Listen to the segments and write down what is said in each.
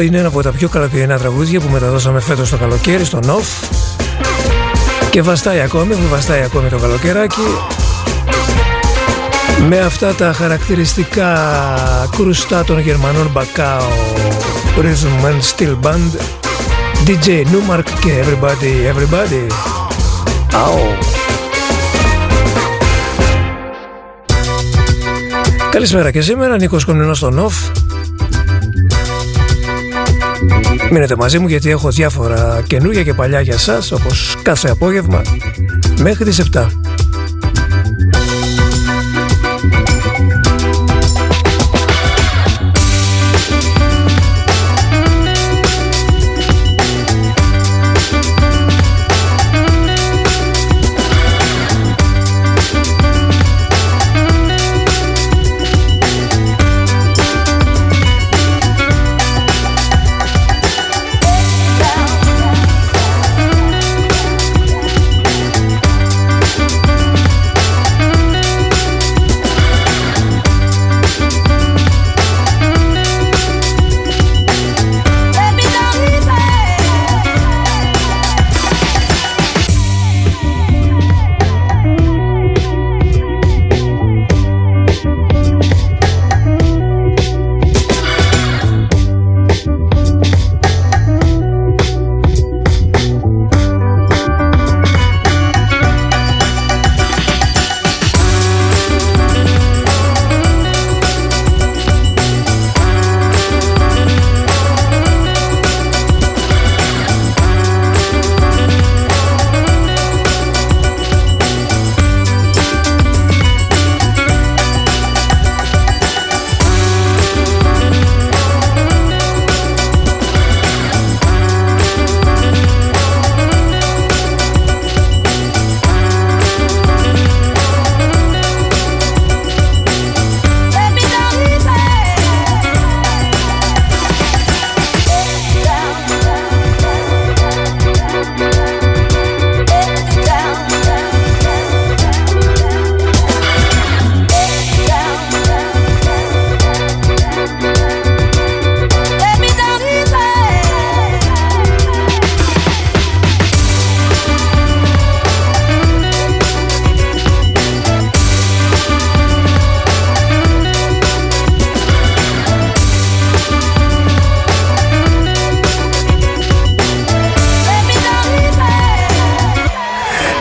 Αυτό είναι ένα από τα πιο καλοκαιρινά τραγούδια που μεταδώσαμε φέτος το καλοκαίρι στο Νοφ και βαστάει ακόμη, που βαστάει ακόμη το καλοκαιράκι. Με αυτά τα χαρακτηριστικά κρουστά των Γερμανών Μπακάο Rhythm and Steel Band DJ Newmark και Everybody Everybody. Αου Καλησπέρα και σήμερα Νίκος Κομνηνός στο Νοφ Μείνετε μαζί μου γιατί έχω διάφορα καινούργια και παλιά για σας όπως κάθε απόγευμα μέχρι τις 7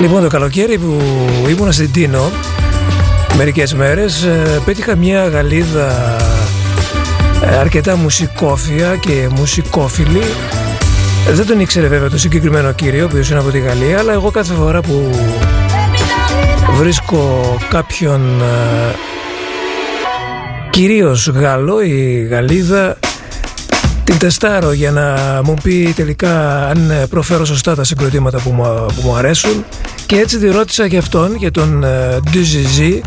Λοιπόν, το καλοκαίρι που ήμουν στην Τίνο μερικές μέρες ε, πέτυχα μια γαλίδα ε, αρκετά μουσικόφια και μουσικόφιλη. Δεν τον ήξερε βέβαια το συγκεκριμένο κύριο που είναι από τη Γαλλία αλλά εγώ κάθε φορά που βρίσκω κάποιον ε, κυρίως Γάλλο ή Γαλλίδα την τεστάρω για να μου πει τελικά αν προφέρω σωστά τα συγκροτήματα που μου, που μου αρέσουν και έτσι τη ρώτησα για αυτόν, για τον DJZ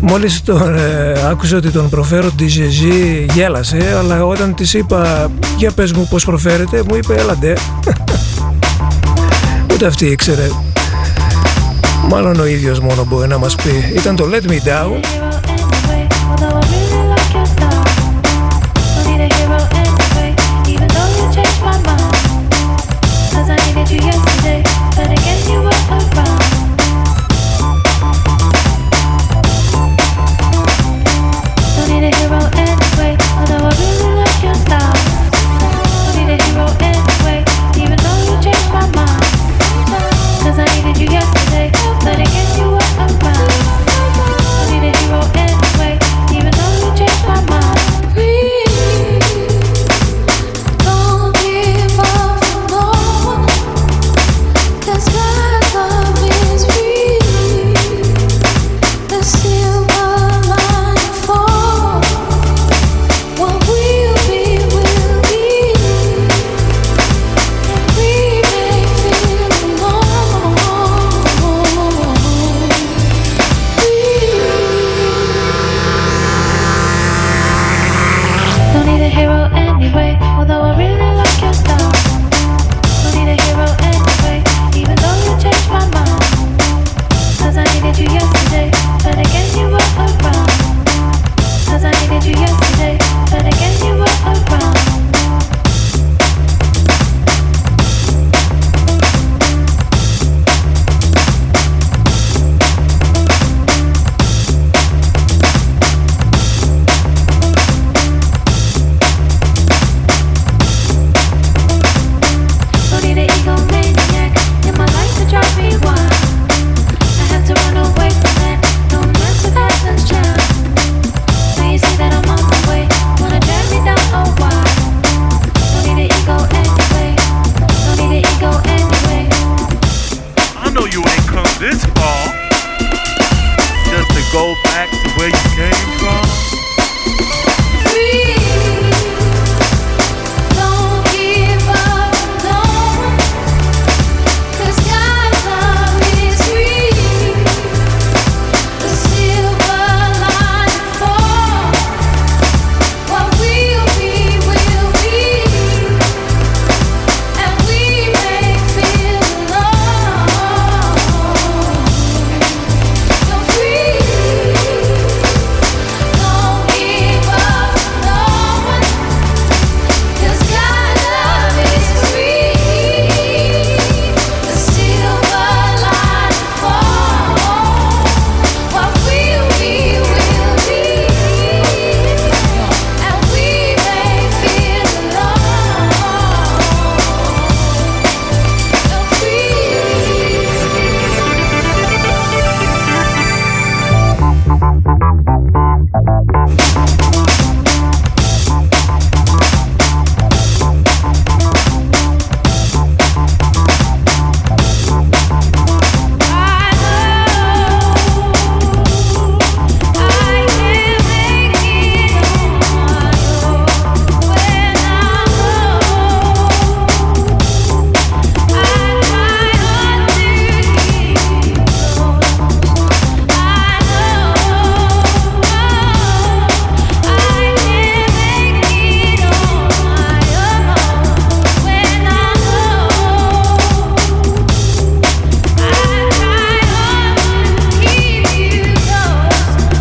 Μόλις τον ε, άκουσε ότι τον προφέρω DJZ γέλασε αλλά όταν της είπα για πες μου πως προφέρεται μου είπε έλαντε Ούτε αυτή ήξερε. Μάλλον ο ίδιος μόνο μπορεί να μας πει. Ήταν το Let Me Down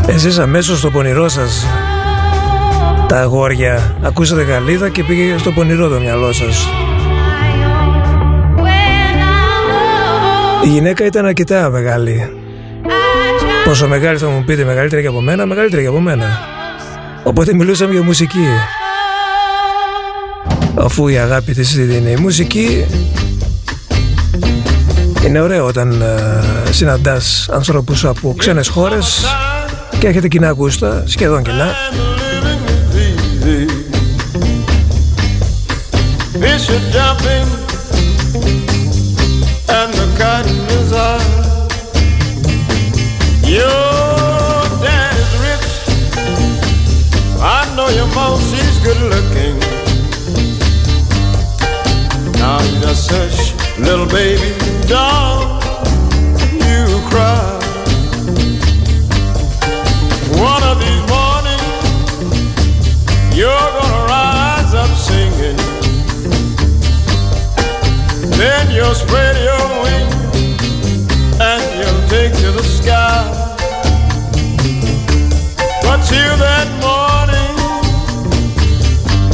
Εσείς αμέσως στο πονηρό σας τα αγόρια ακούσατε γαλίδα και πήγε στο πονηρό το μυαλό σας. Η γυναίκα ήταν αρκετά μεγάλη. Πόσο μεγάλη θα μου πείτε, μεγαλύτερη και από μένα, μεγαλύτερη και από μένα. Οπότε μιλούσαμε για μουσική. Αφού η αγάπη της είναι η μουσική, είναι ωραίο όταν uh, συναντάς ανθρώπους από ξένες χώρες και έχετε κοινά γούστα, σχεδόν κοινά. and the cotton is high. Your singing. Then you'll spread your wings and you'll take to the sky. But till that morning,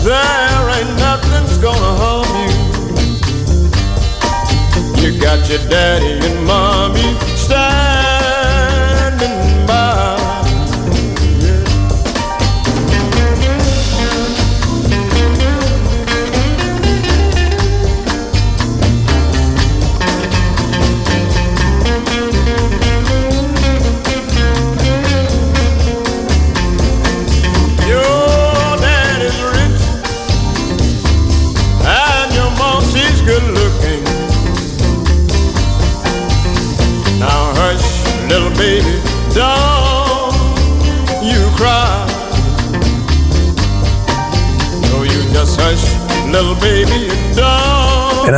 there ain't nothing's gonna harm you. You got your daddy and mommy standing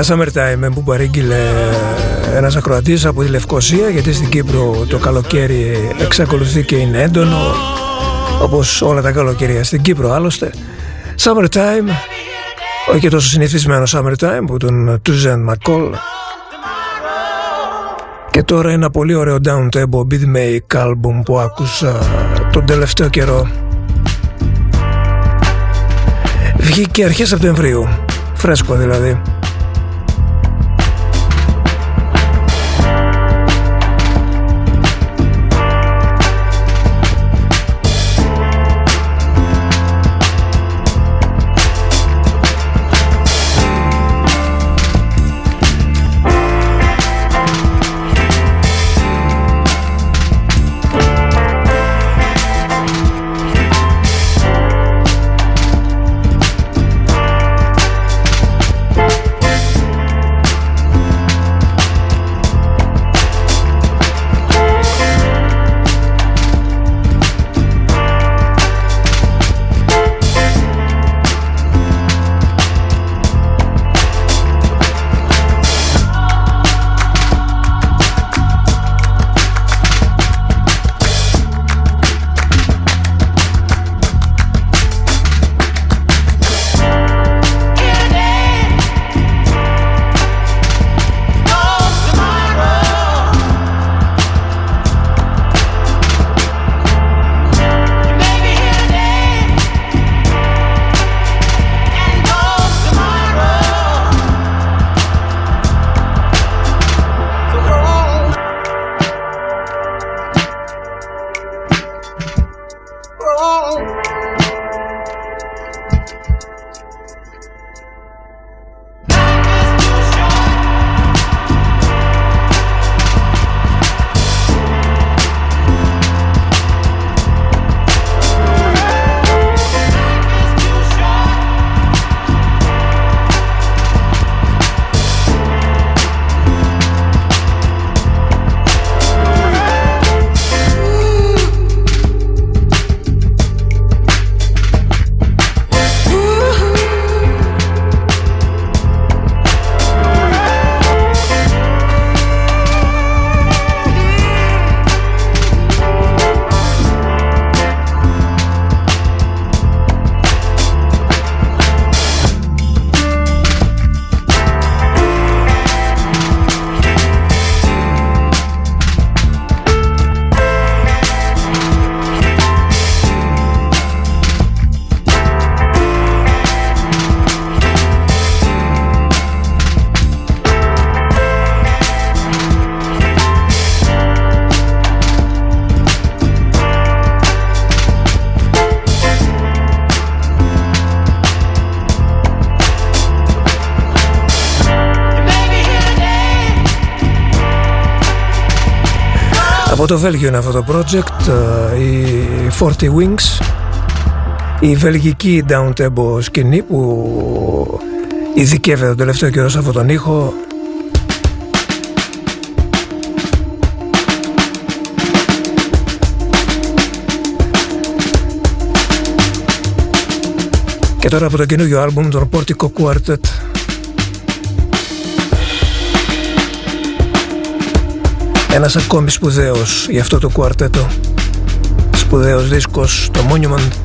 summertime που παρήγγειλε ένας ακροατής από τη Λευκοσία γιατί στην Κύπρο το καλοκαίρι εξακολουθεί και είναι έντονο όπως όλα τα καλοκαίρια στην Κύπρο άλλωστε. Summertime όχι και τόσο συνηθισμένο Summertime που τον Tuzen McCall. Και τώρα ένα πολύ ωραίο down tempo beatmake album που άκουσα τον τελευταίο καιρό. Βγήκε αρχές Σεπτεμβρίου φρέσκο δηλαδή το Βέλγιο είναι αυτό το project, η 40 Wings, η βελγική down-tempo σκηνή που ειδικεύεται τον τελευταίο καιρό σε αυτόν τον ήχο. Και τώρα από το καινούργιο άλμπουμ των Portico Quartet Ένας ακόμη σπουδαίος για αυτό το κουαρτέτο. Σπουδαίος δίσκος, το Monument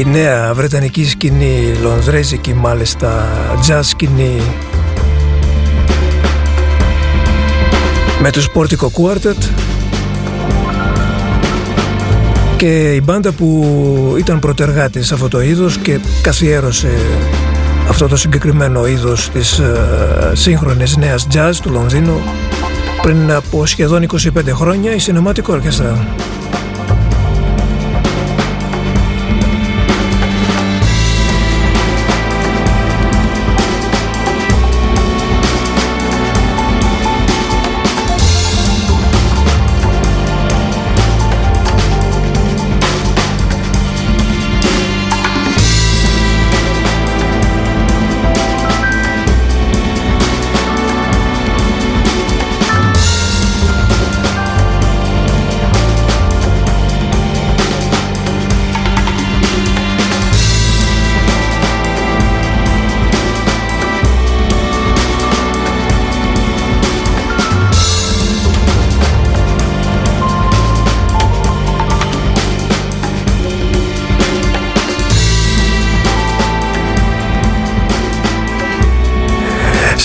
η νέα βρετανική σκηνή, λονδρέζικη μάλιστα, jazz σκηνή με τους Portico Quartet και η μπάντα που ήταν πρωτεργάτης σε αυτό το είδος και καθιέρωσε αυτό το συγκεκριμένο είδος της uh, σύγχρονης νέας jazz του Λονδίνου πριν από σχεδόν 25 χρόνια η Cinematic Orchestra.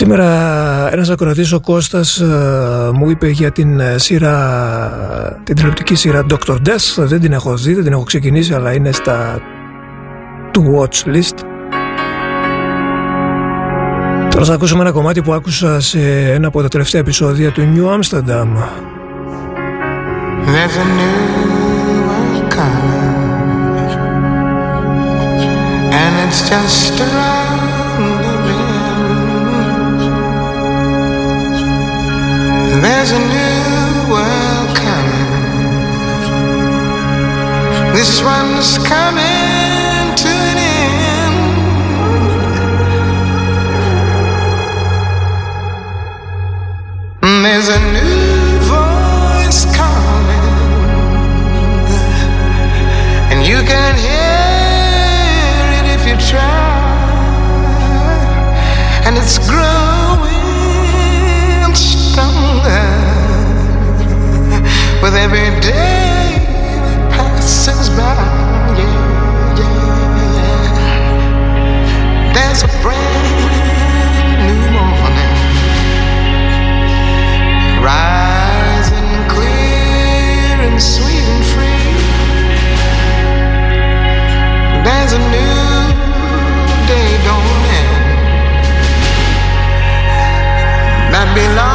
Σήμερα ένας ακροατής ο Κώστας ε, μου είπε για την ε, σειρά, την τηλεοπτική σειρά Dr. Death. Δεν την έχω δει, δεν την έχω ξεκινήσει, αλλά είναι στα to watch list. Τώρα θα ακούσουμε ένα κομμάτι που άκουσα σε ένα από τα τελευταία επεισόδια του New Amsterdam. There's a new And it's just around There's a new world coming. This one's coming to an end. There's a new voice calling, and you can hear it if you try, and it's growing. With every day that passes by. Yeah. There's a brand new morning rising clear and sweet and free. There's a new day that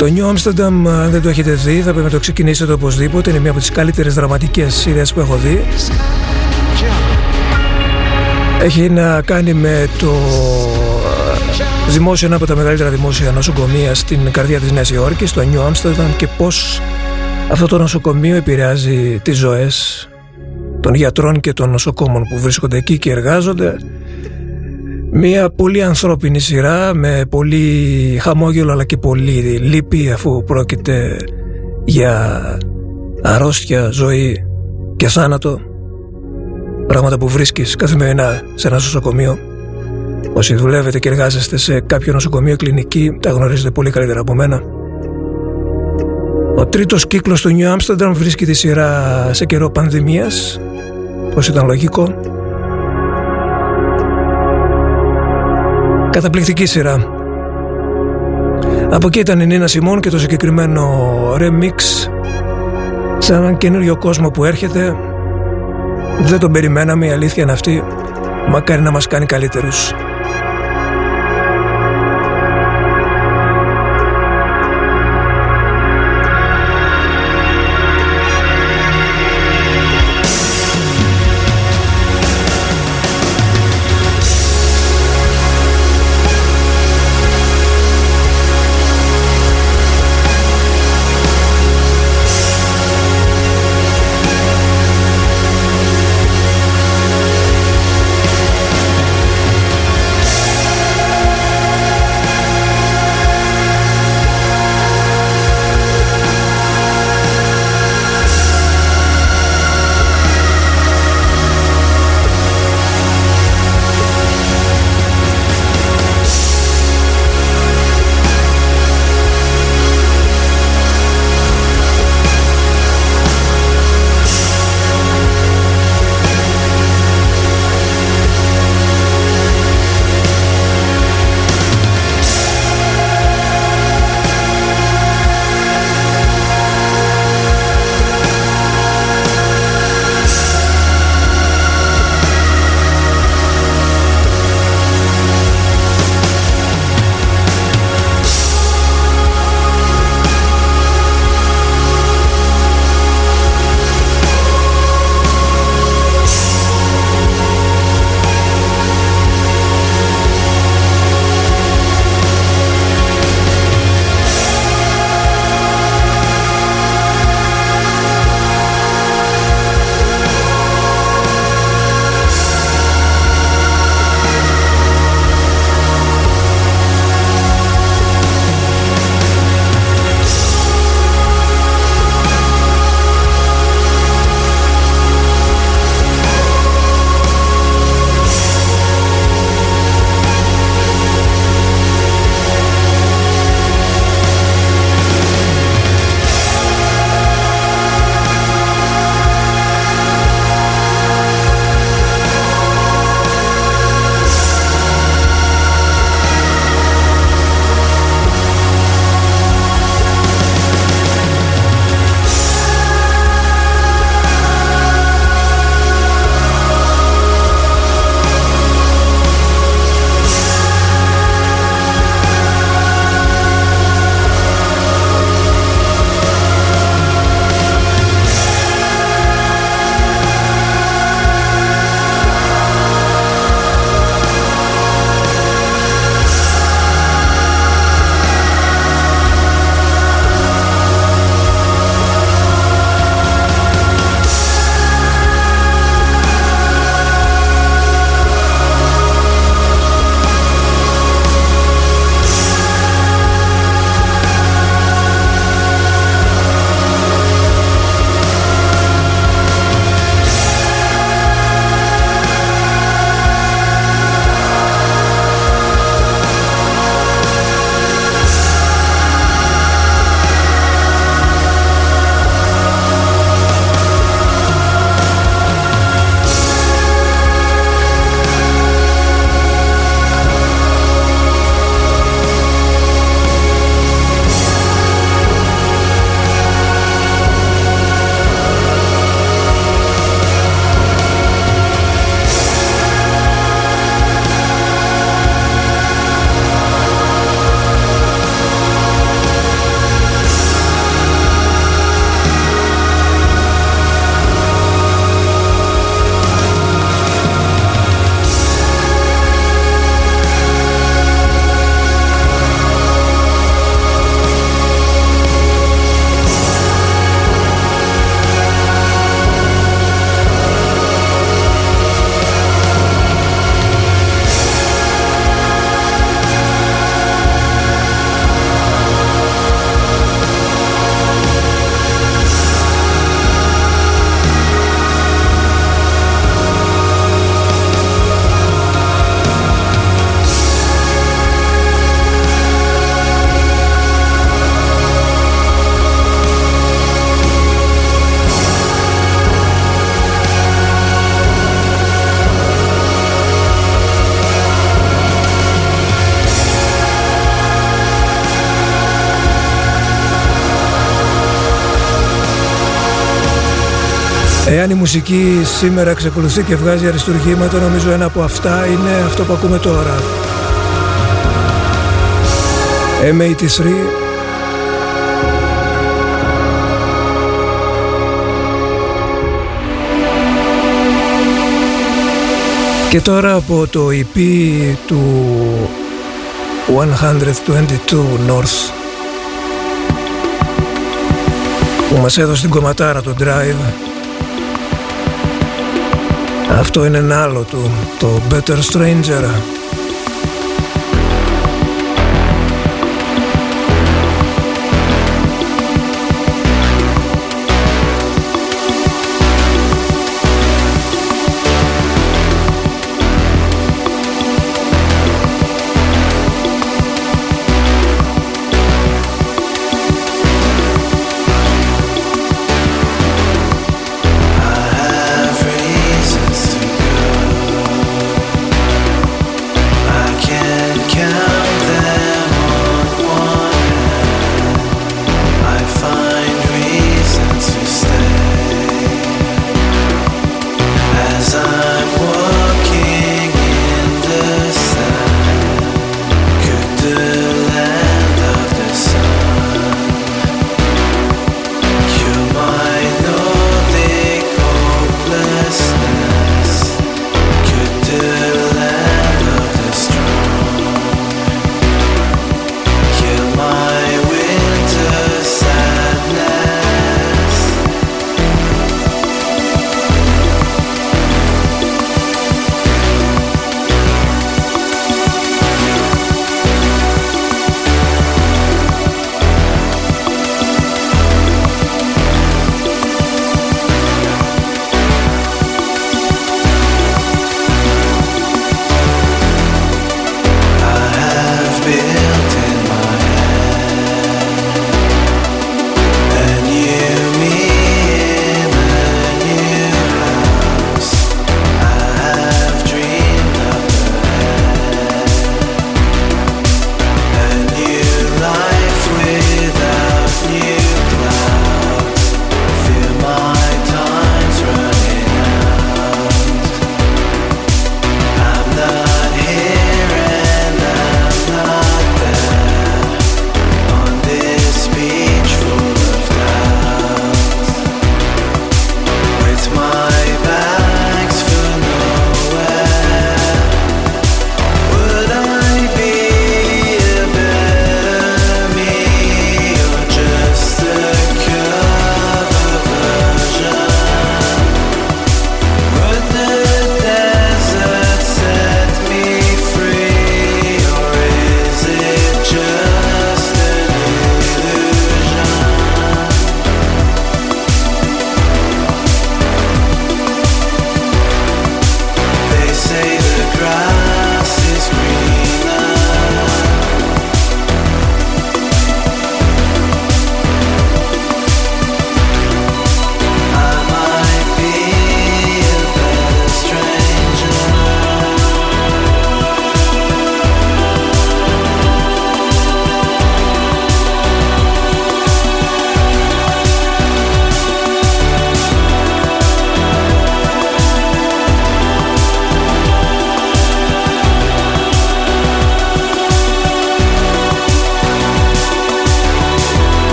Το New Amsterdam, αν δεν το έχετε δει, θα πρέπει να το ξεκινήσετε οπωσδήποτε. Είναι μια από τις καλύτερες δραματικές σειρές που έχω δει. Έχει να κάνει με το ε, δημόσιο, ένα από τα μεγαλύτερα δημόσια νοσοκομεία στην καρδιά της Νέας Υόρκης, το New Amsterdam και πώς αυτό το νοσοκομείο επηρεάζει τις ζωές των γιατρών και των νοσοκόμων που βρίσκονται εκεί και εργάζονται Μια πολύ ανθρώπινη σειρά με πολύ χαμόγελο αλλά και πολύ λύπη αφού πρόκειται για αρρώστια, ζωή και θάνατο. Πράγματα που βρίσκεις καθημερινά σε ένα νοσοκομείο. Όσοι δουλεύετε και εργάζεστε σε κάποιο νοσοκομείο κλινική τα γνωρίζετε πολύ καλύτερα από μένα. Ο τρίτος κύκλος του New Amsterdam βρίσκει τη σειρά σε καιρό πανδημίας. Πως ήταν λογικό Καταπληκτική σειρά. Από εκεί ήταν η Νίνα Σιμών και το συγκεκριμένο remix σε έναν καινούριο κόσμο που έρχεται. Δεν τον περιμέναμε, η αλήθεια είναι αυτή. Μακάρι να μας κάνει καλύτερους. Εάν η μουσική σήμερα εξακολουθεί και βγάζει αριστουργήματα, νομίζω ένα από αυτά είναι αυτό που ακούμε τώρα. M83 Και τώρα από το EP του 122 North που μας έδωσε την κομματάρα το Drive αυτό είναι ένα άλλο του, το Better Stranger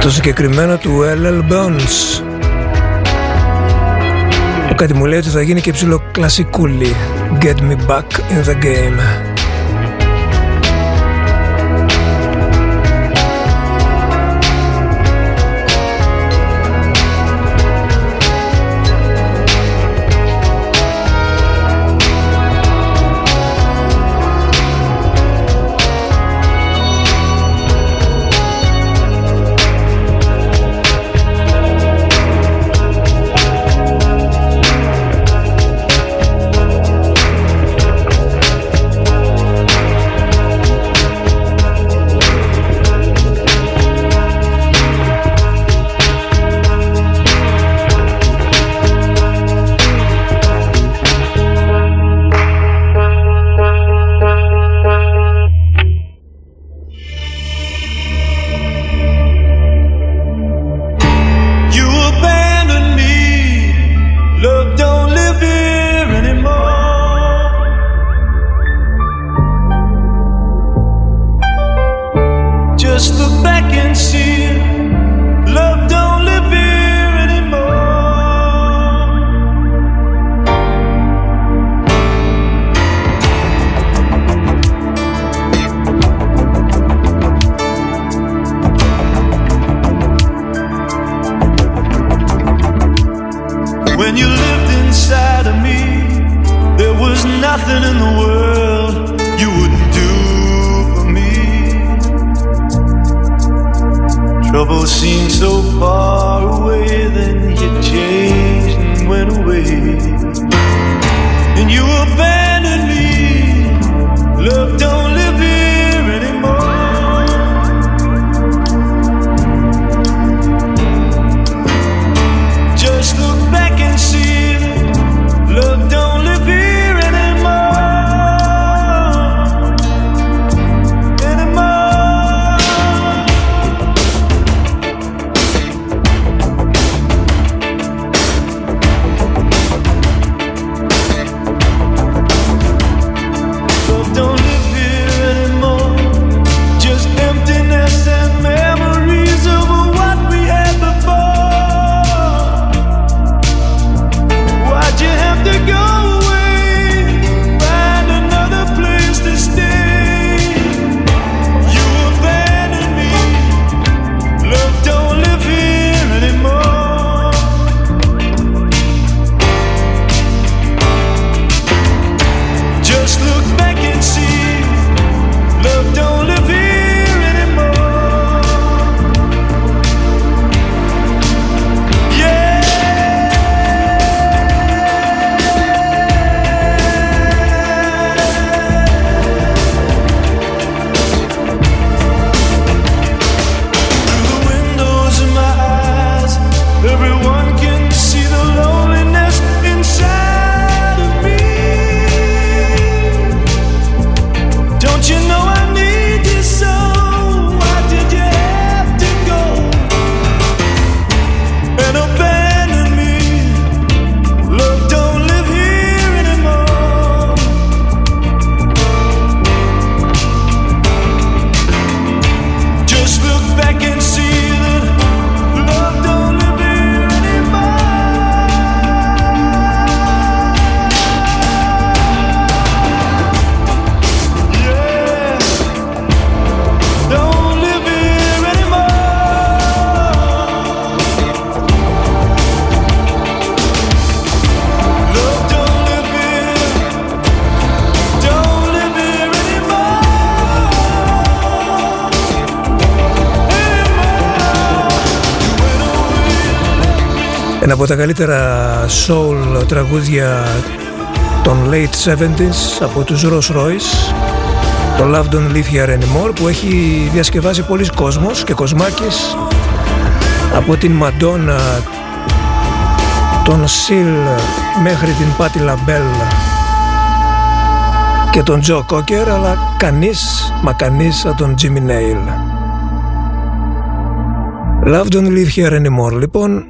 Το συγκεκριμένο του LL Bones. Που κάτι μου λέει ότι θα γίνει και ψηλό κλασικούλι Get me back in the game από τα καλύτερα soul τραγούδια των late 70s από τους Ross Royce το Love Don't Live Here Anymore που έχει διασκευάσει πολλοί κόσμος και κοσμάκης από την Madonna τον Seal μέχρι την Patti LaBelle και τον Joe Cocker αλλά κανείς μα κανείς από τον Jimmy Nail. Love Don't Live Here Anymore λοιπόν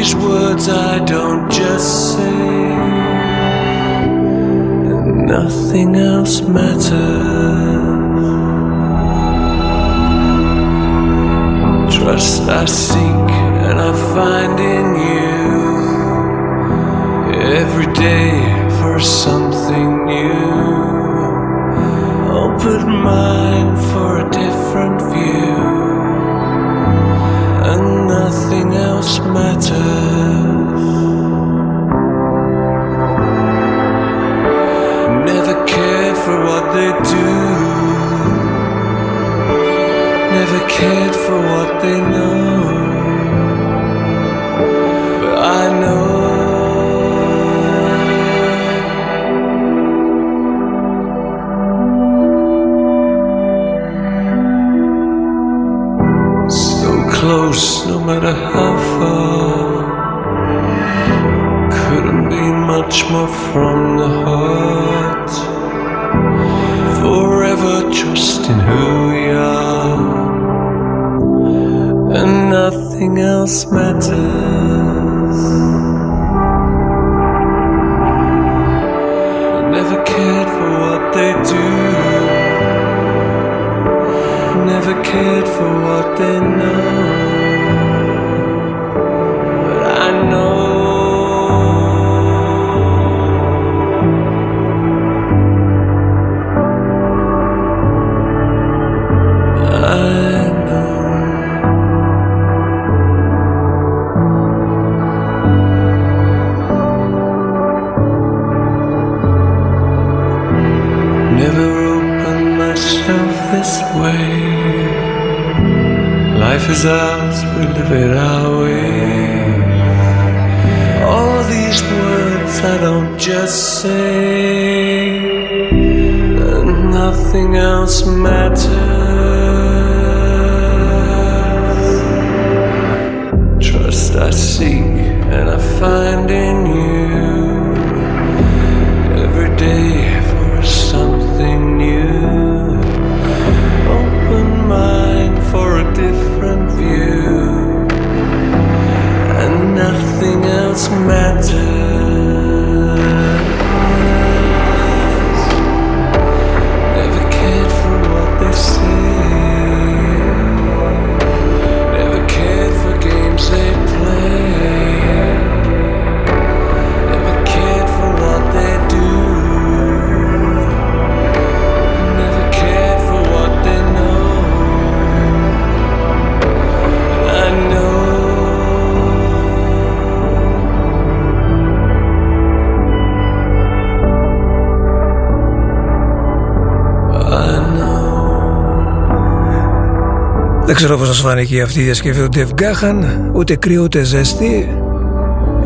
these words I don't just say, and nothing else matters. Trust I seek and I find in you every day for something new. Open mind for a different view, nothing else matters. Never cared for what they do, never cared for what they know. smile. Δεν ξέρω πώς σας φάνηκε αυτή η διασκευή του Dave Gahan, ούτε κρύο ούτε ζέστη.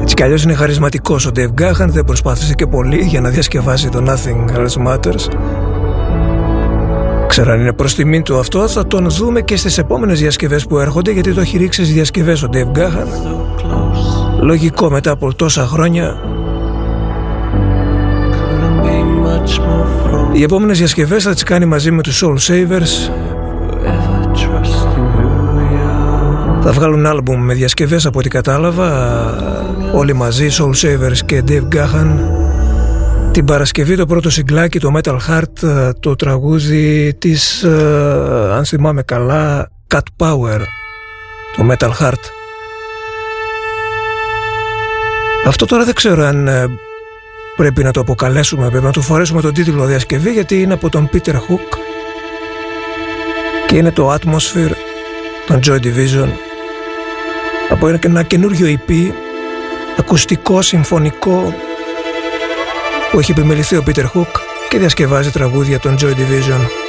Έτσι κι αλλιώς είναι χαρισματικός ο Dave Gahan, δεν προσπάθησε και πολύ για να διασκευάσει το Nothing Else Matters. Ξέρω αν είναι προς τιμήν του αυτό, θα τον δούμε και στις επόμενες διασκευές που έρχονται, γιατί το έχει ρίξει στις διασκευές ο Dave Gahan. So close. Λογικό μετά από τόσα χρόνια. Couldn't be much more from Οι επόμενες διασκευές θα τις κάνει μαζί με τους Soul Savers. Θα βγάλουν άλμπουμ με διασκευές από ό,τι κατάλαβα. Όλοι μαζί Soul Savers και Dave Gahan. Την Παρασκευή το πρώτο συγκλάκι το Metal Heart το τραγούδι της ε, αν θυμάμαι καλά Cat Power το Metal Heart. Αυτό τώρα δεν ξέρω αν ε, πρέπει να το αποκαλέσουμε πρέπει να του φορέσουμε τον τίτλο διασκευή γιατί είναι από τον Peter Hook και είναι το Atmosphere των Joy Division από ένα, ένα καινούριο EP ακουστικό, συμφωνικό που έχει επιμεληθεί ο Peter Hook και διασκευάζει τραγούδια των Joy Division.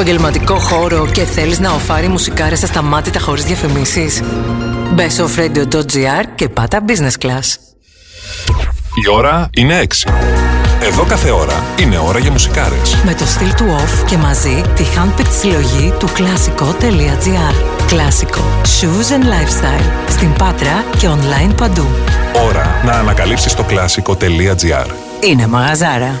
Επαγγελματικό χώρο και θέλεις να οφάρει μουσικάρες ασταμάτητα χωρίς διαφημίσεις; Μπες στο offradio.gr και πάτα business class. Η ώρα είναι 6. Εδώ κάθε ώρα είναι ώρα για μουσικάρες. Με το στυλ του off και μαζί τη handpicked συλλογή του κλασικό.gr. Κλασικό. Shoes and lifestyle. Στην Πάτρα και online παντού. Ώρα να ανακαλύψεις το κλασικό.gr. Είναι μαγαζάρα.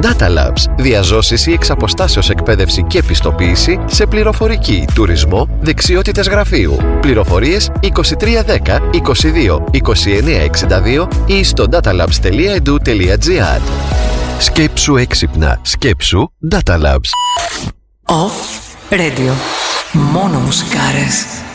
Data Labs. Διαζώσεις ή εξαποστάσεως εκπαίδευση και πιστοποίηση σε πληροφορική, τουρισμό, δεξιότητες γραφείου. Πληροφορίες 2310 22 2962 ή στο datalabs.edu.gr Σκέψου έξυπνα. Σκέψου Data Labs. Off Radio. Μόνο μουσικάρες.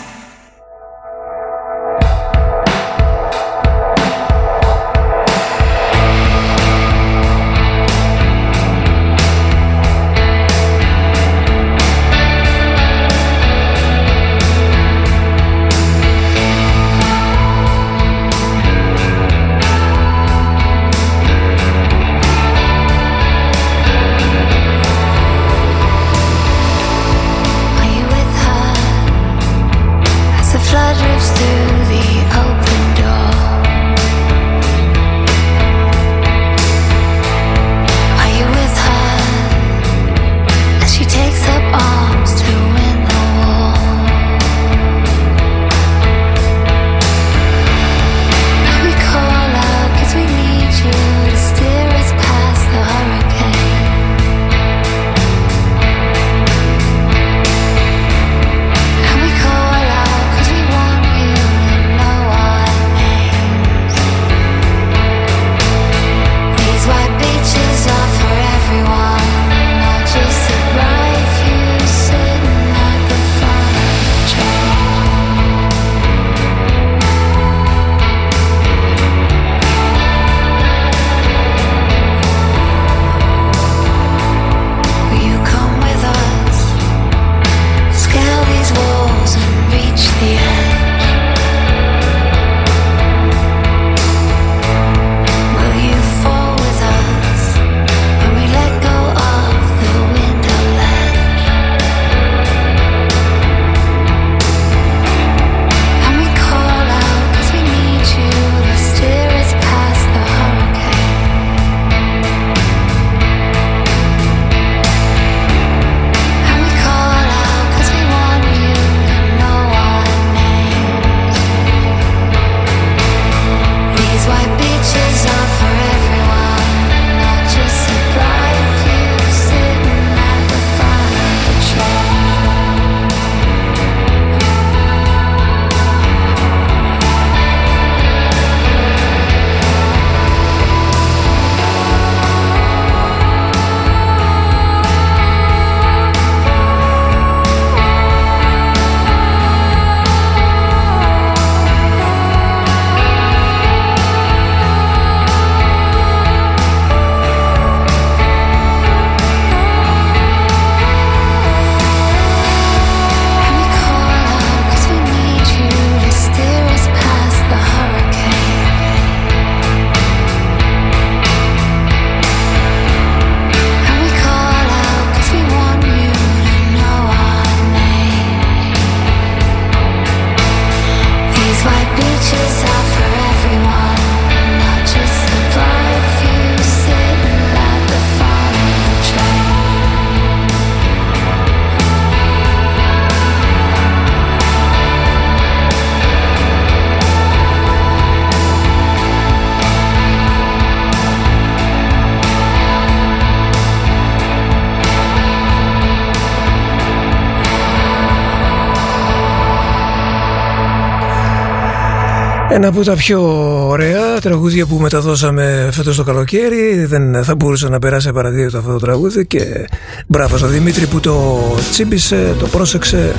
Ένα από τα πιο ωραία τραγούδια που μεταδώσαμε φέτος το καλοκαίρι. Δεν θα μπορούσε να περάσει παραδείγματο αυτό το τραγούδι Και μπράβο στον Δημήτρη που το τσίμπησε, το πρόσεξε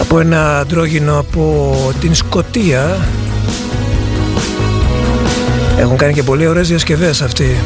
Από ένα αντρόγινο από την Σκοτία Έχουν κάνει και πολύ ωραίες διασκευές αυτοί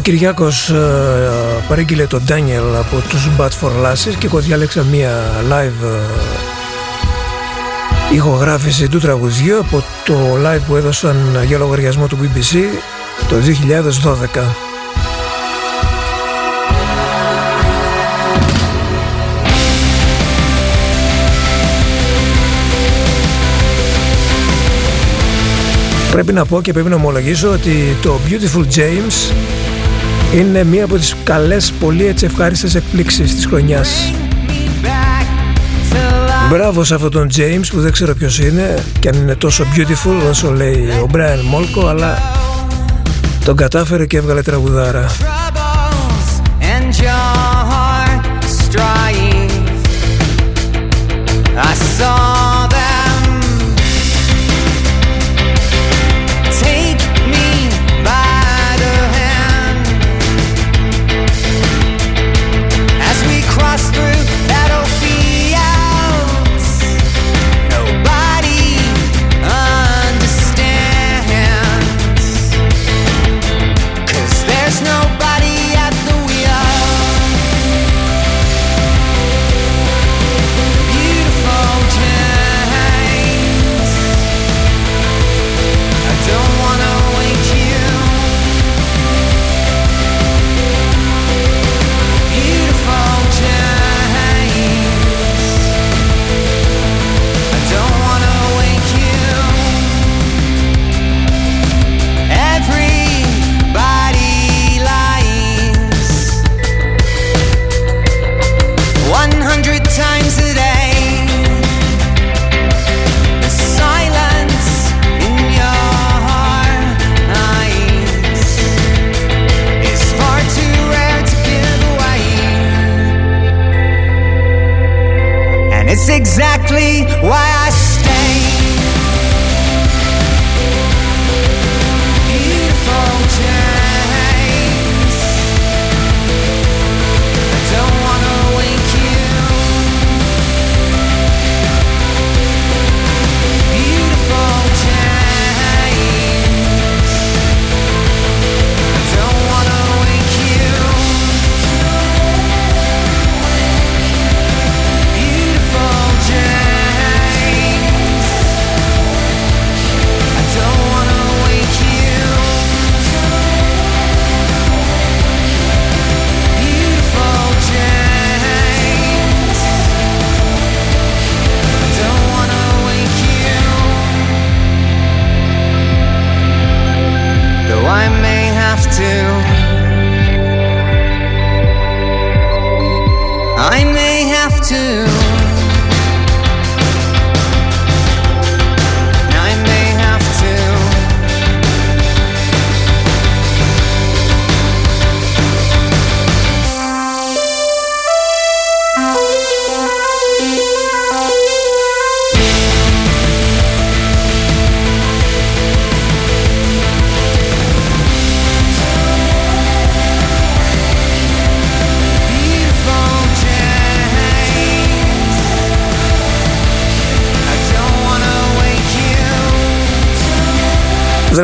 Κυριάκος ε, παρήγγειλε τον Ντάνιελ από τους Bad for Lasses και εγώ διάλεξα μία live ε, ηχογράφηση του τραγουδιού από το live που έδωσαν για λογαριασμό του BBC το 2012. Πρέπει να πω και πρέπει να ομολογήσω ότι το Beautiful James είναι μία από τις καλές, πολύ έτσι ευχάριστες εκπλήξεις της χρονιάς. Μπράβο σε αυτόν τον James που δεν ξέρω ποιος είναι και αν είναι τόσο beautiful όσο λέει ο Brian Molko αλλά τον κατάφερε και έβγαλε τραγουδάρα.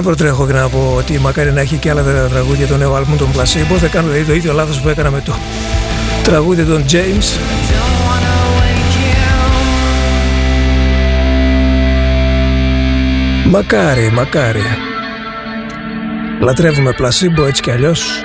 Προτρέχω και να πω ότι μακάρι να έχει και άλλα τραγούδια το νέο άλμπουμ των Placebo. Θα κάνω δηλαδή το ίδιο λάθος που έκανα με το τραγούδι των James. Μακάρι, μακάρι. Λατρεύουμε πλασίμπο έτσι κι αλλιώς.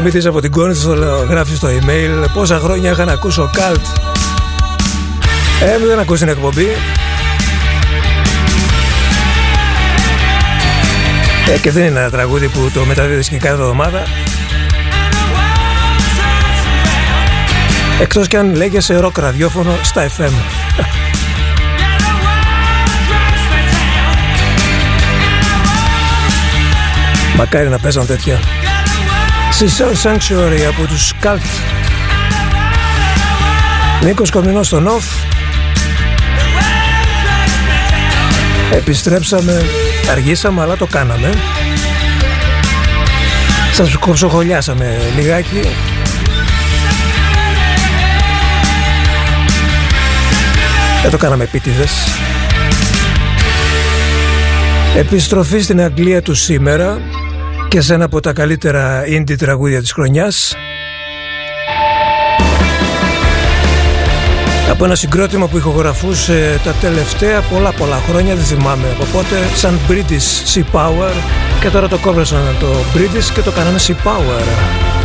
Δημήτρης από την Κόνη το γράφει στο email πόσα χρόνια είχα να ακούσω καλτ. Ε, δεν ακούσει την εκπομπή. Ε, και δεν είναι ένα τραγούδι που το μεταδίδεις και κάθε εβδομάδα. Εκτός κι αν λέγεσαι ροκ ραδιόφωνο στα FM. Μακάρι να παίζαν τέτοια. Cell Sanctuary από τους Cult. Νίκος Κομινός στο Νοφ. Επιστρέψαμε, αργήσαμε αλλά το κάναμε. Σας κοψοχολιάσαμε λιγάκι. Δεν το κάναμε επίτηδες. Επιστροφή στην Αγγλία του σήμερα και σε ένα από τα καλύτερα indie τραγούδια της χρονιάς. Από ένα συγκρότημα που ηχογραφούσε τα τελευταία πολλά πολλά χρόνια δεν θυμάμαι από πότε σαν British Sea Power. Και τώρα το κόβρασαν το British και το κάνανε Sea Power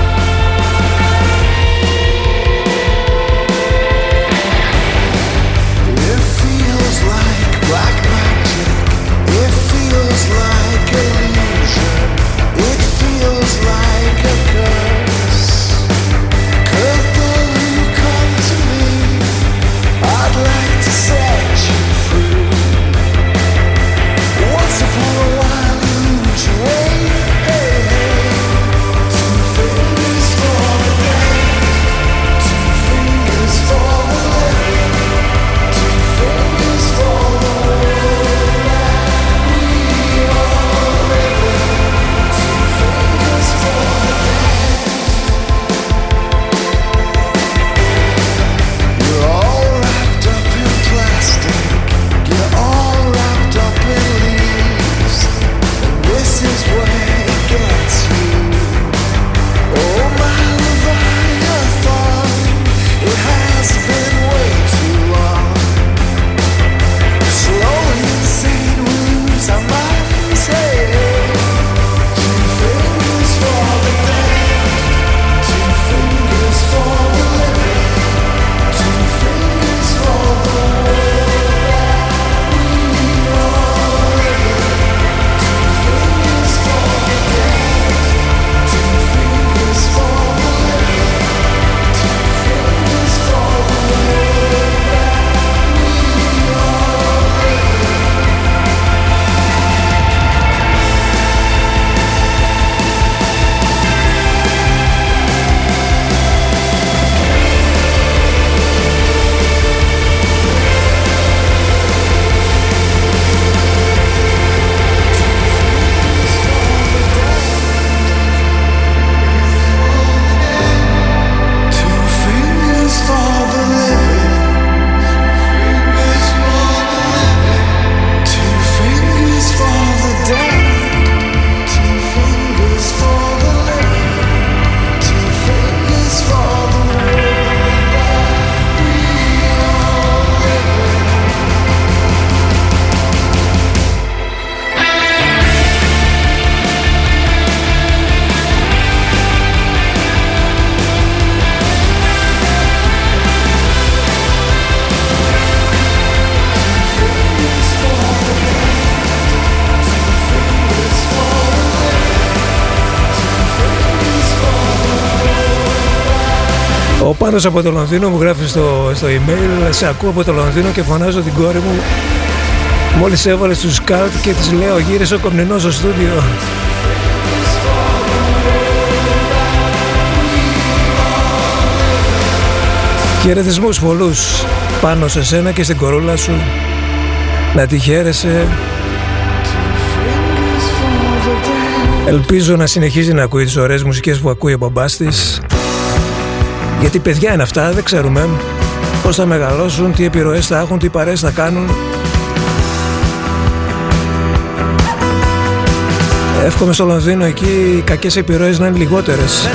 Πάνος από το Λονδίνο μου γράφεις στο, στο email Σε ακούω από το Λονδίνο και φωνάζω την κόρη μου. Μόλις έβαλες στους σκάουτ και της λέω γύρισε ο κομνηνός στο στούντιο. Χαιρετισμούς πολλούς πάνω σε σένα και στην κορούλα σου. Να τη χαίρεσαι. Ελπίζω να συνεχίζει να ακούει τις ωραίες μουσικές που ακούει ο μπαμπάς της γιατί παιδιά είναι αυτά, δεν ξέρουμε πώς θα μεγαλώσουν, τι επιρροές θα έχουν, τι παρέες θα κάνουν. Εύχομαι στο Λονδίνο εκεί οι κακές επιρροές να είναι λιγότερες.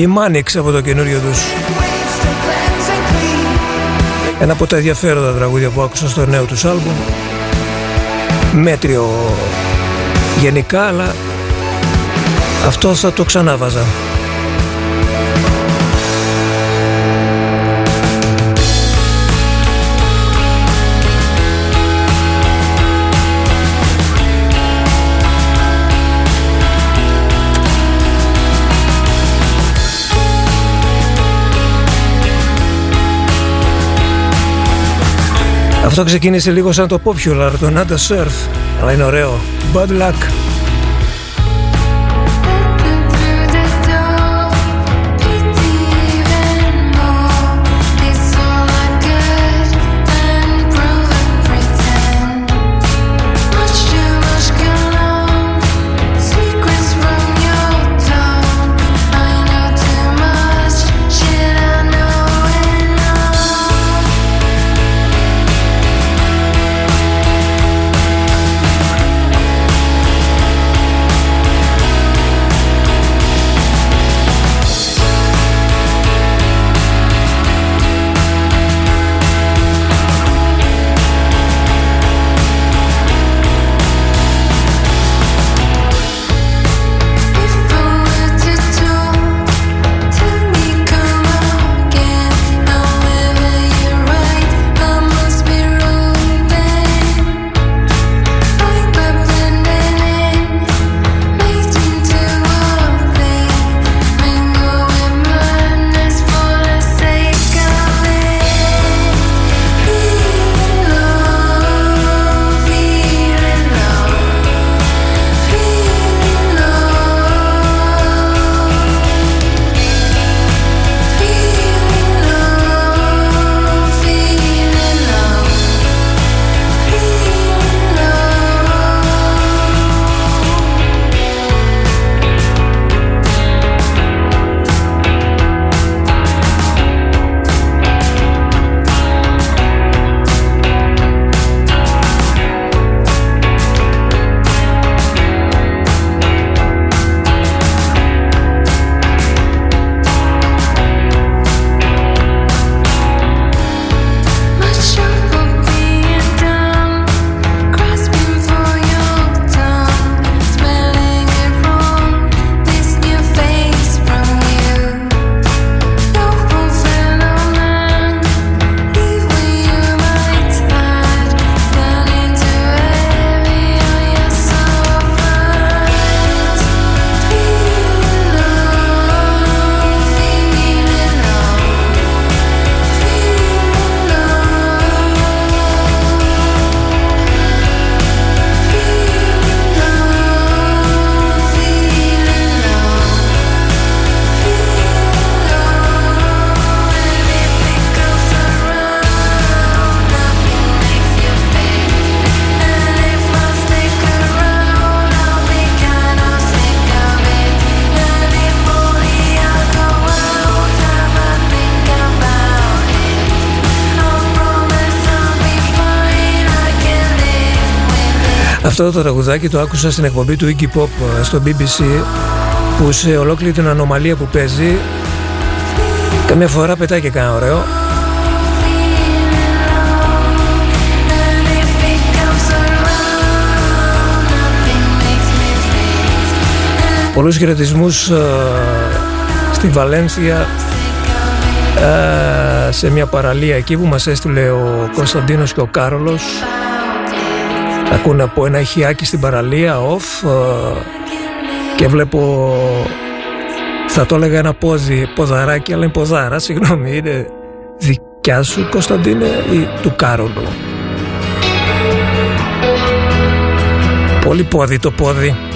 Η Μάνιξ από το καινούριο τους. Ένα από τα ενδιαφέροντα τραγούδια που άκουσα στο νέο τους άλμπουμ. Μέτριο γενικά, αλλά αυτό θα το ξανάβαζα. Αυτό ξεκίνησε λίγο σαν το popular, το Nada Surf, αλλά είναι ωραίο. Bad luck. Αυτό το τραγουδάκι το άκουσα στην εκπομπή του Iggy Pop ε, στο BBC που σε ολόκληρη την ανομαλία που παίζει καμιά φορά πετάει και κανένα ωραίο. Πολλούς χαιρετισμούς ε, στη Βαλένθια ε, σε μια παραλία εκεί που μας έστειλε ο Κωνσταντίνος και ο Κάρολος ακούνε από ένα ηχιάκι στην παραλία off ε, και βλέπω θα το έλεγα ένα πόδι, ποδαράκι αλλά είναι ποδάρα συγγνώμη είναι δικιά σου Κωνσταντίνε ή του Κάρολου Πολύ πόδι το πόδι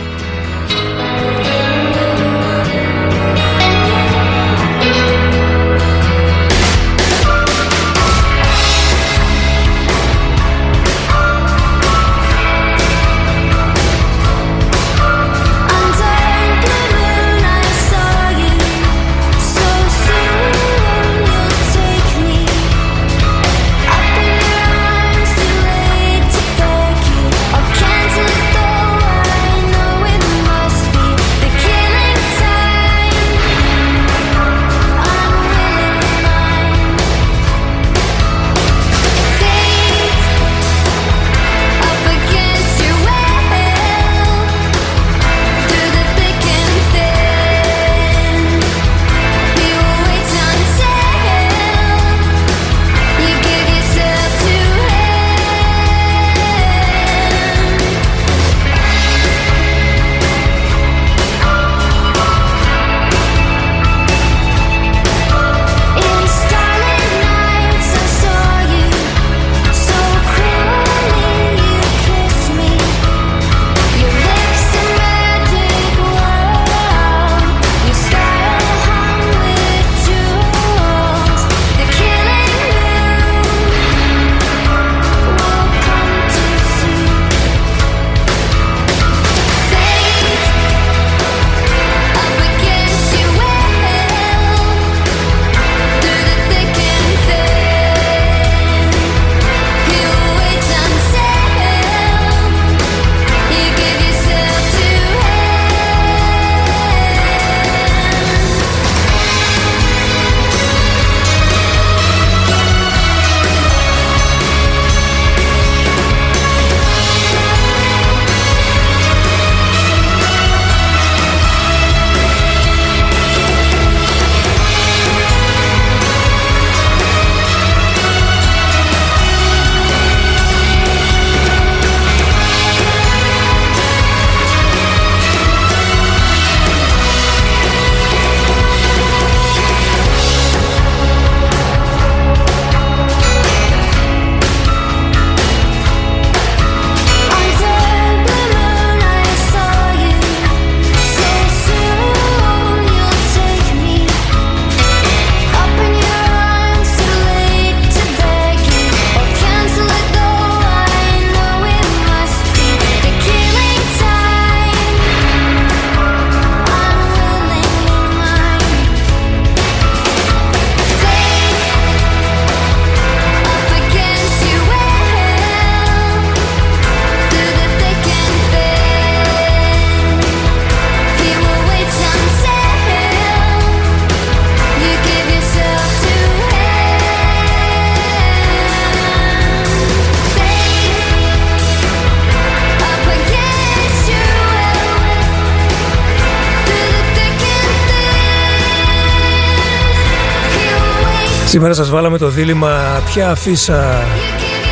Σήμερα σας βάλαμε το δίλημα ποια αφήσα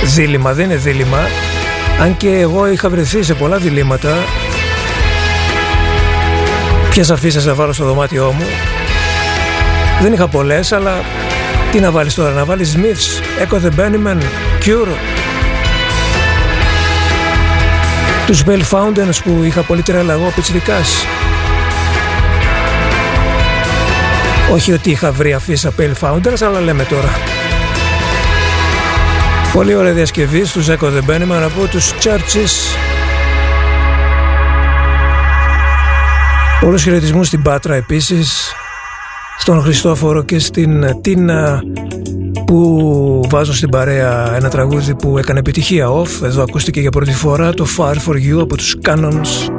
δίλημα, δεν είναι δίλημα. Αν και εγώ είχα βρεθεί σε πολλά διλήμματα ποιες αφήσεις να βάλω στο δωμάτιό μου. Δεν είχα πολλές αλλά τι να βάλεις τώρα, να βάλεις Smiths, Echo the Bunnymen, Cure. Τους Bell Fountains που είχα πολύ τρέλα εγώ πιτσιρικάς Όχι ότι είχα βρει αφίσα Pale Founders, αλλά λέμε τώρα. Πολύ ωραία διασκευή στους Echo The Benjamin από τους Churches. Πολλούς χαιρετισμούς στην Πάτρα επίσης, στον Χριστόφορο και στην Τίνα που βάζουν στην παρέα ένα τραγούδι που έκανε επιτυχία off εδώ ακούστηκε για πρώτη φορά το Fire For You από τους Canons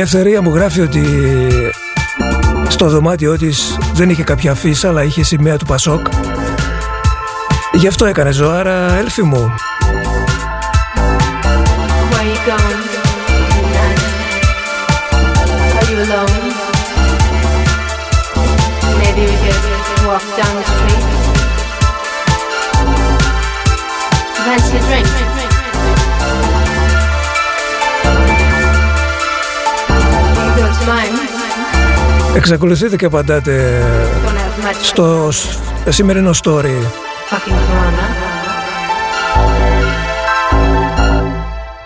Ελευθερία μου γράφει ότι στο δωμάτιό της δεν είχε κάποια φύσα αλλά είχε σημαία του Πασόκ. Γι' αυτό έκανε ζωάρα, έλφη μου. Εξακολουθείτε και απαντάτε στο σημερινό story.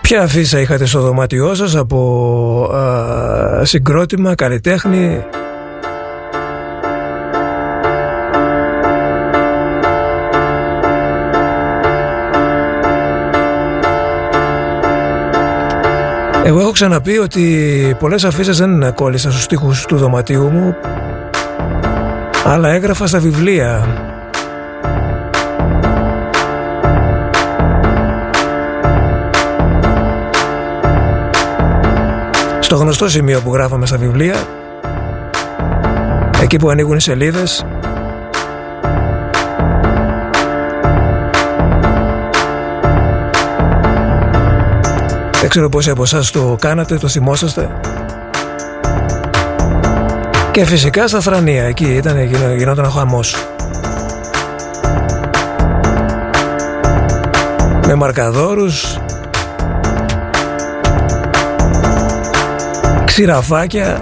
Ποια αφίσα είχατε στο δωμάτιό σας από α, συγκρότημα, καλλιτέχνη; Εγώ έχω ξαναπεί ότι πολλές αφήσεις δεν κόλλησα στους στίχους του δωματίου μου αλλά έγραφα στα βιβλία. Στο γνωστό σημείο που γράφαμε στα βιβλία εκεί που ανοίγουν οι σελίδες Δεν ξέρω πόσοι από εσάς το κάνατε, το θυμόσαστε. Και φυσικά στα Θρανία, εκεί ήταν, γινόταν ο χαμός. Με μαρκαδόρους, ξηραφάκια,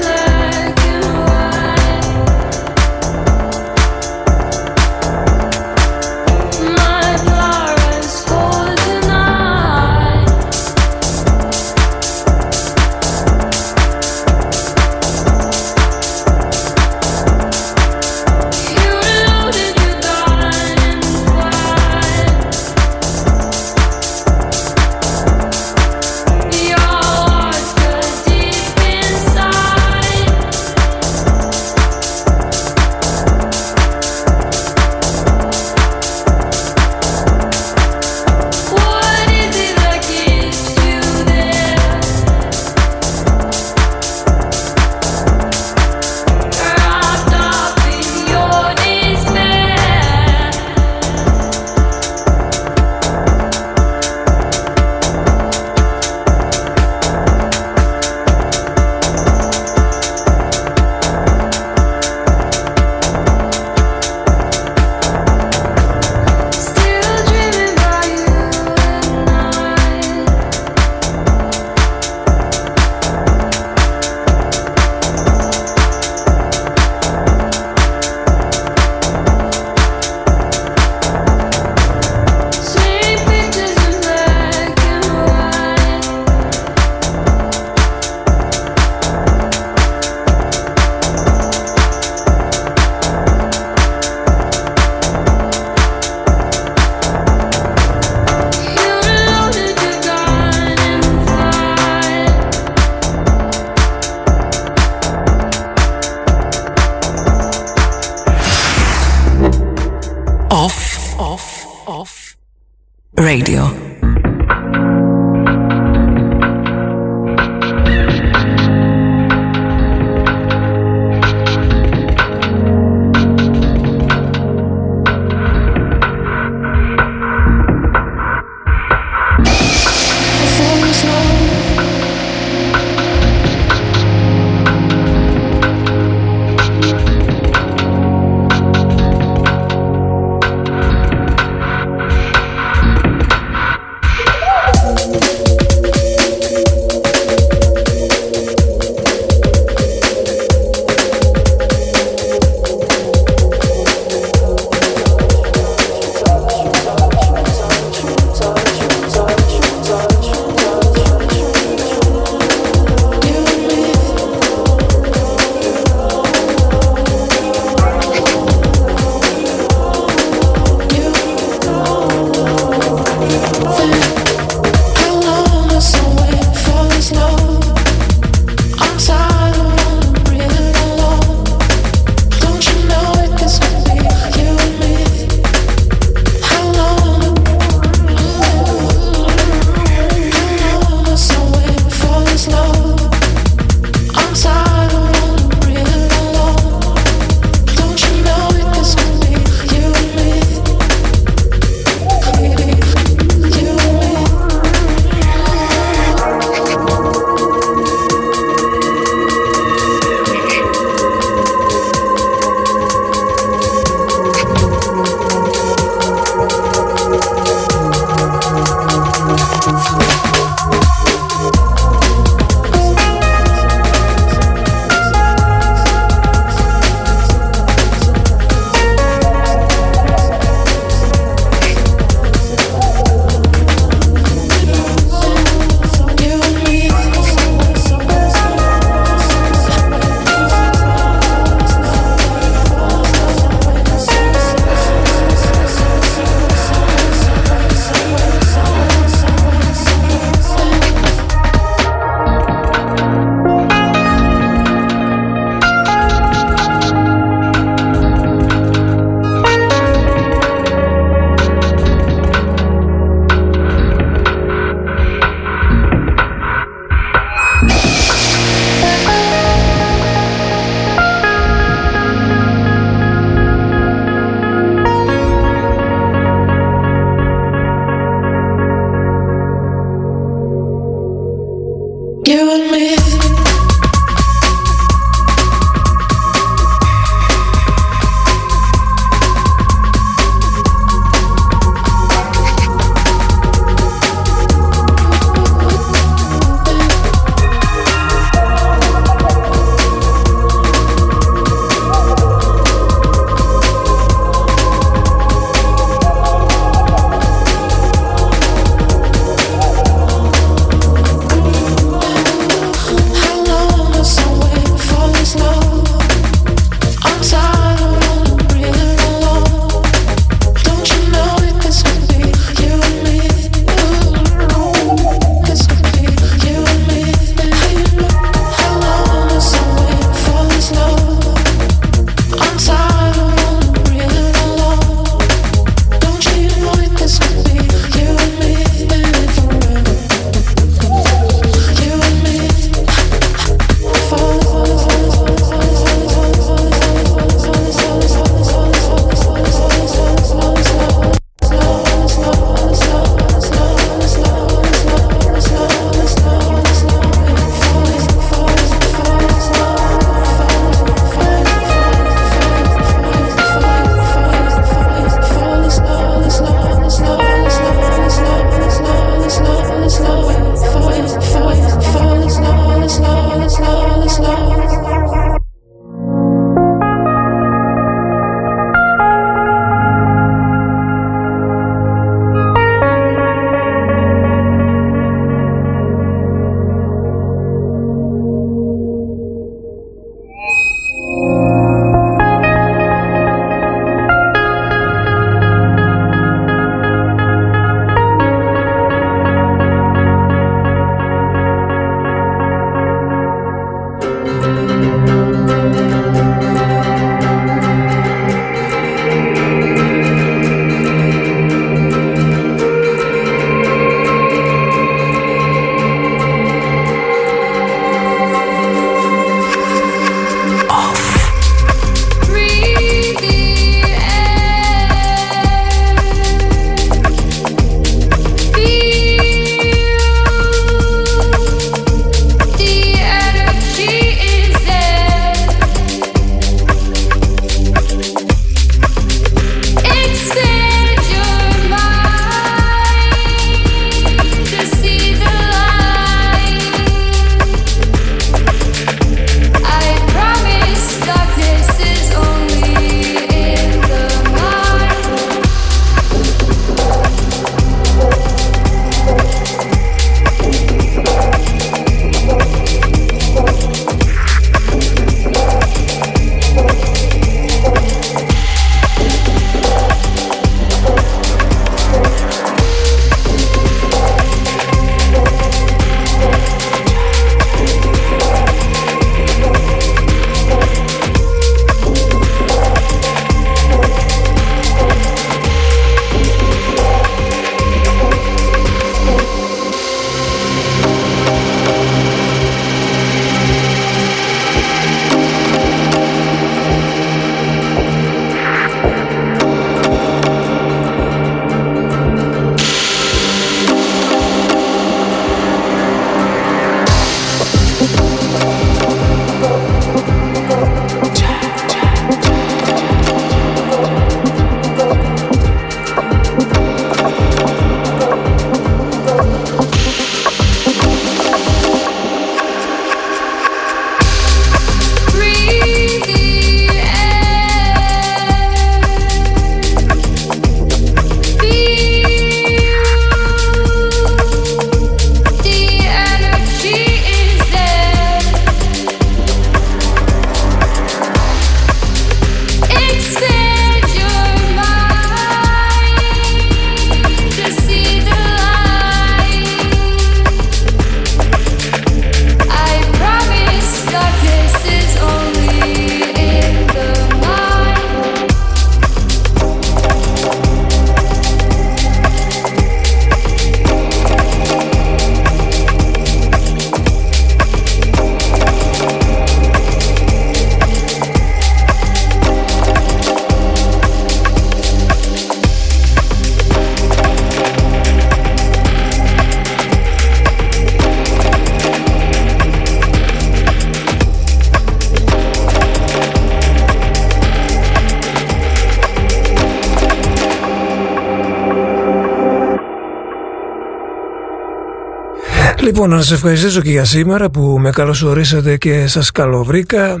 Λοιπόν, να σας ευχαριστήσω και για σήμερα που με καλωσορίσατε και σας καλοβρήκα.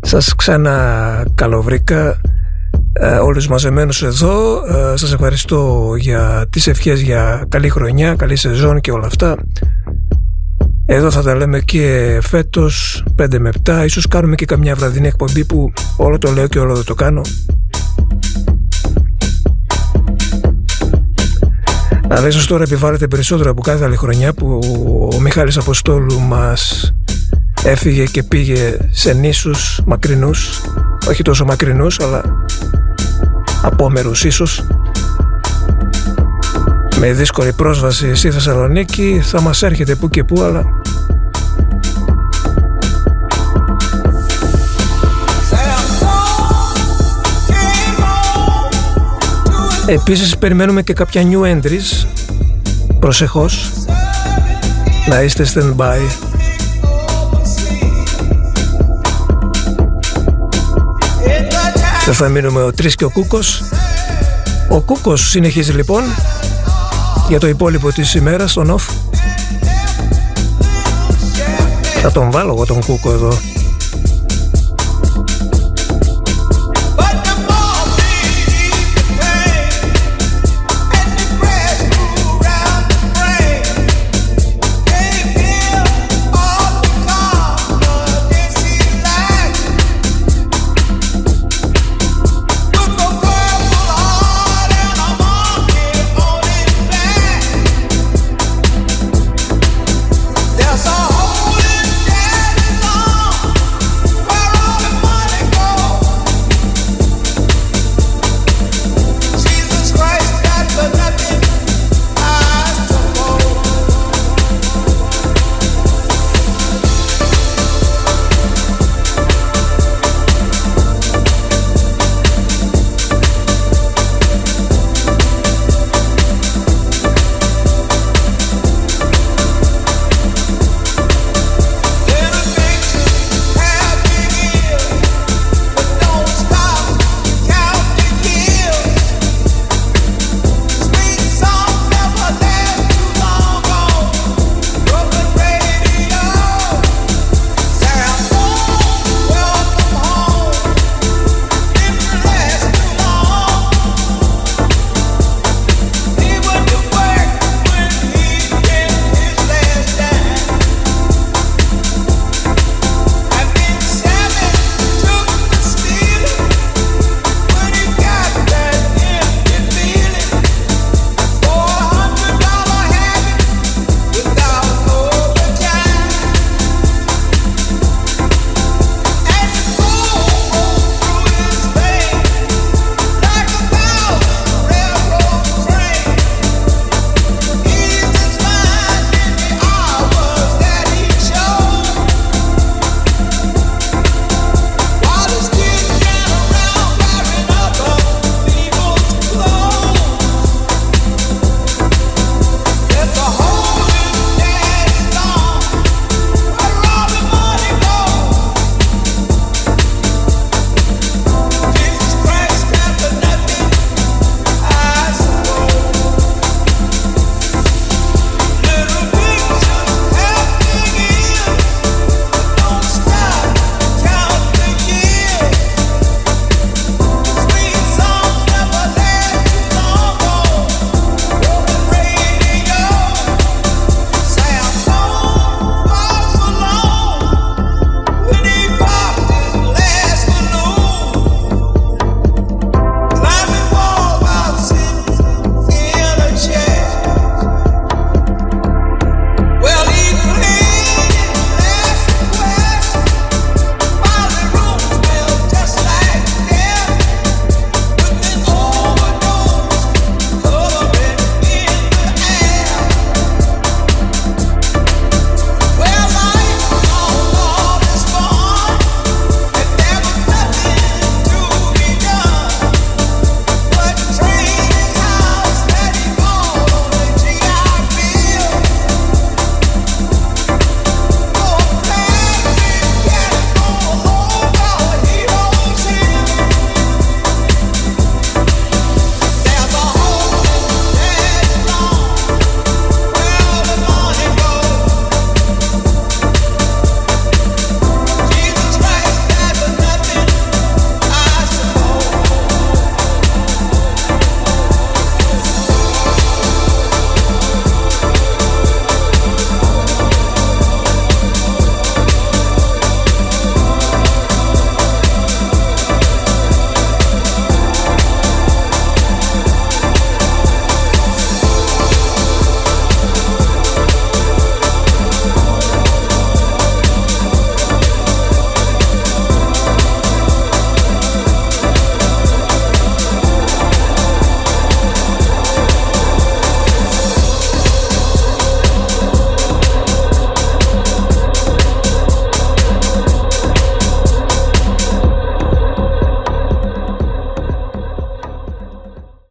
Σας ξανά καλοβρήκα ε, όλους μαζεμένους εδώ. Ε, σας ευχαριστώ για τις ευχές για καλή χρονιά, καλή σεζόν και όλα αυτά. Εδώ θα τα λέμε και φέτος 5 με 7 Ίσως κάνουμε και καμιά βραδινή εκπομπή που όλο το λέω και όλο δεν το κάνω Αλλά ίσως τώρα επιβάλλεται περισσότερο από κάθε άλλη χρονιά που ο Μιχάλης Αποστόλου μας έφυγε και πήγε σε νήσους μακρινούς. Όχι τόσο μακρινούς αλλά απόμερους ίσως. Με δύσκολη πρόσβαση στη Θεσσαλονίκη θα μας έρχεται που και που αλλά Επίσης περιμένουμε και κάποια new entries Προσεχώς Να είστε stand by Δεν θα μείνουμε ο Τρεις και ο Κούκος. Ο Κούκος συνεχίζει λοιπόν Για το υπόλοιπο της ημέρας στον off. Θα τον βάλω εγώ τον Κούκο εδώ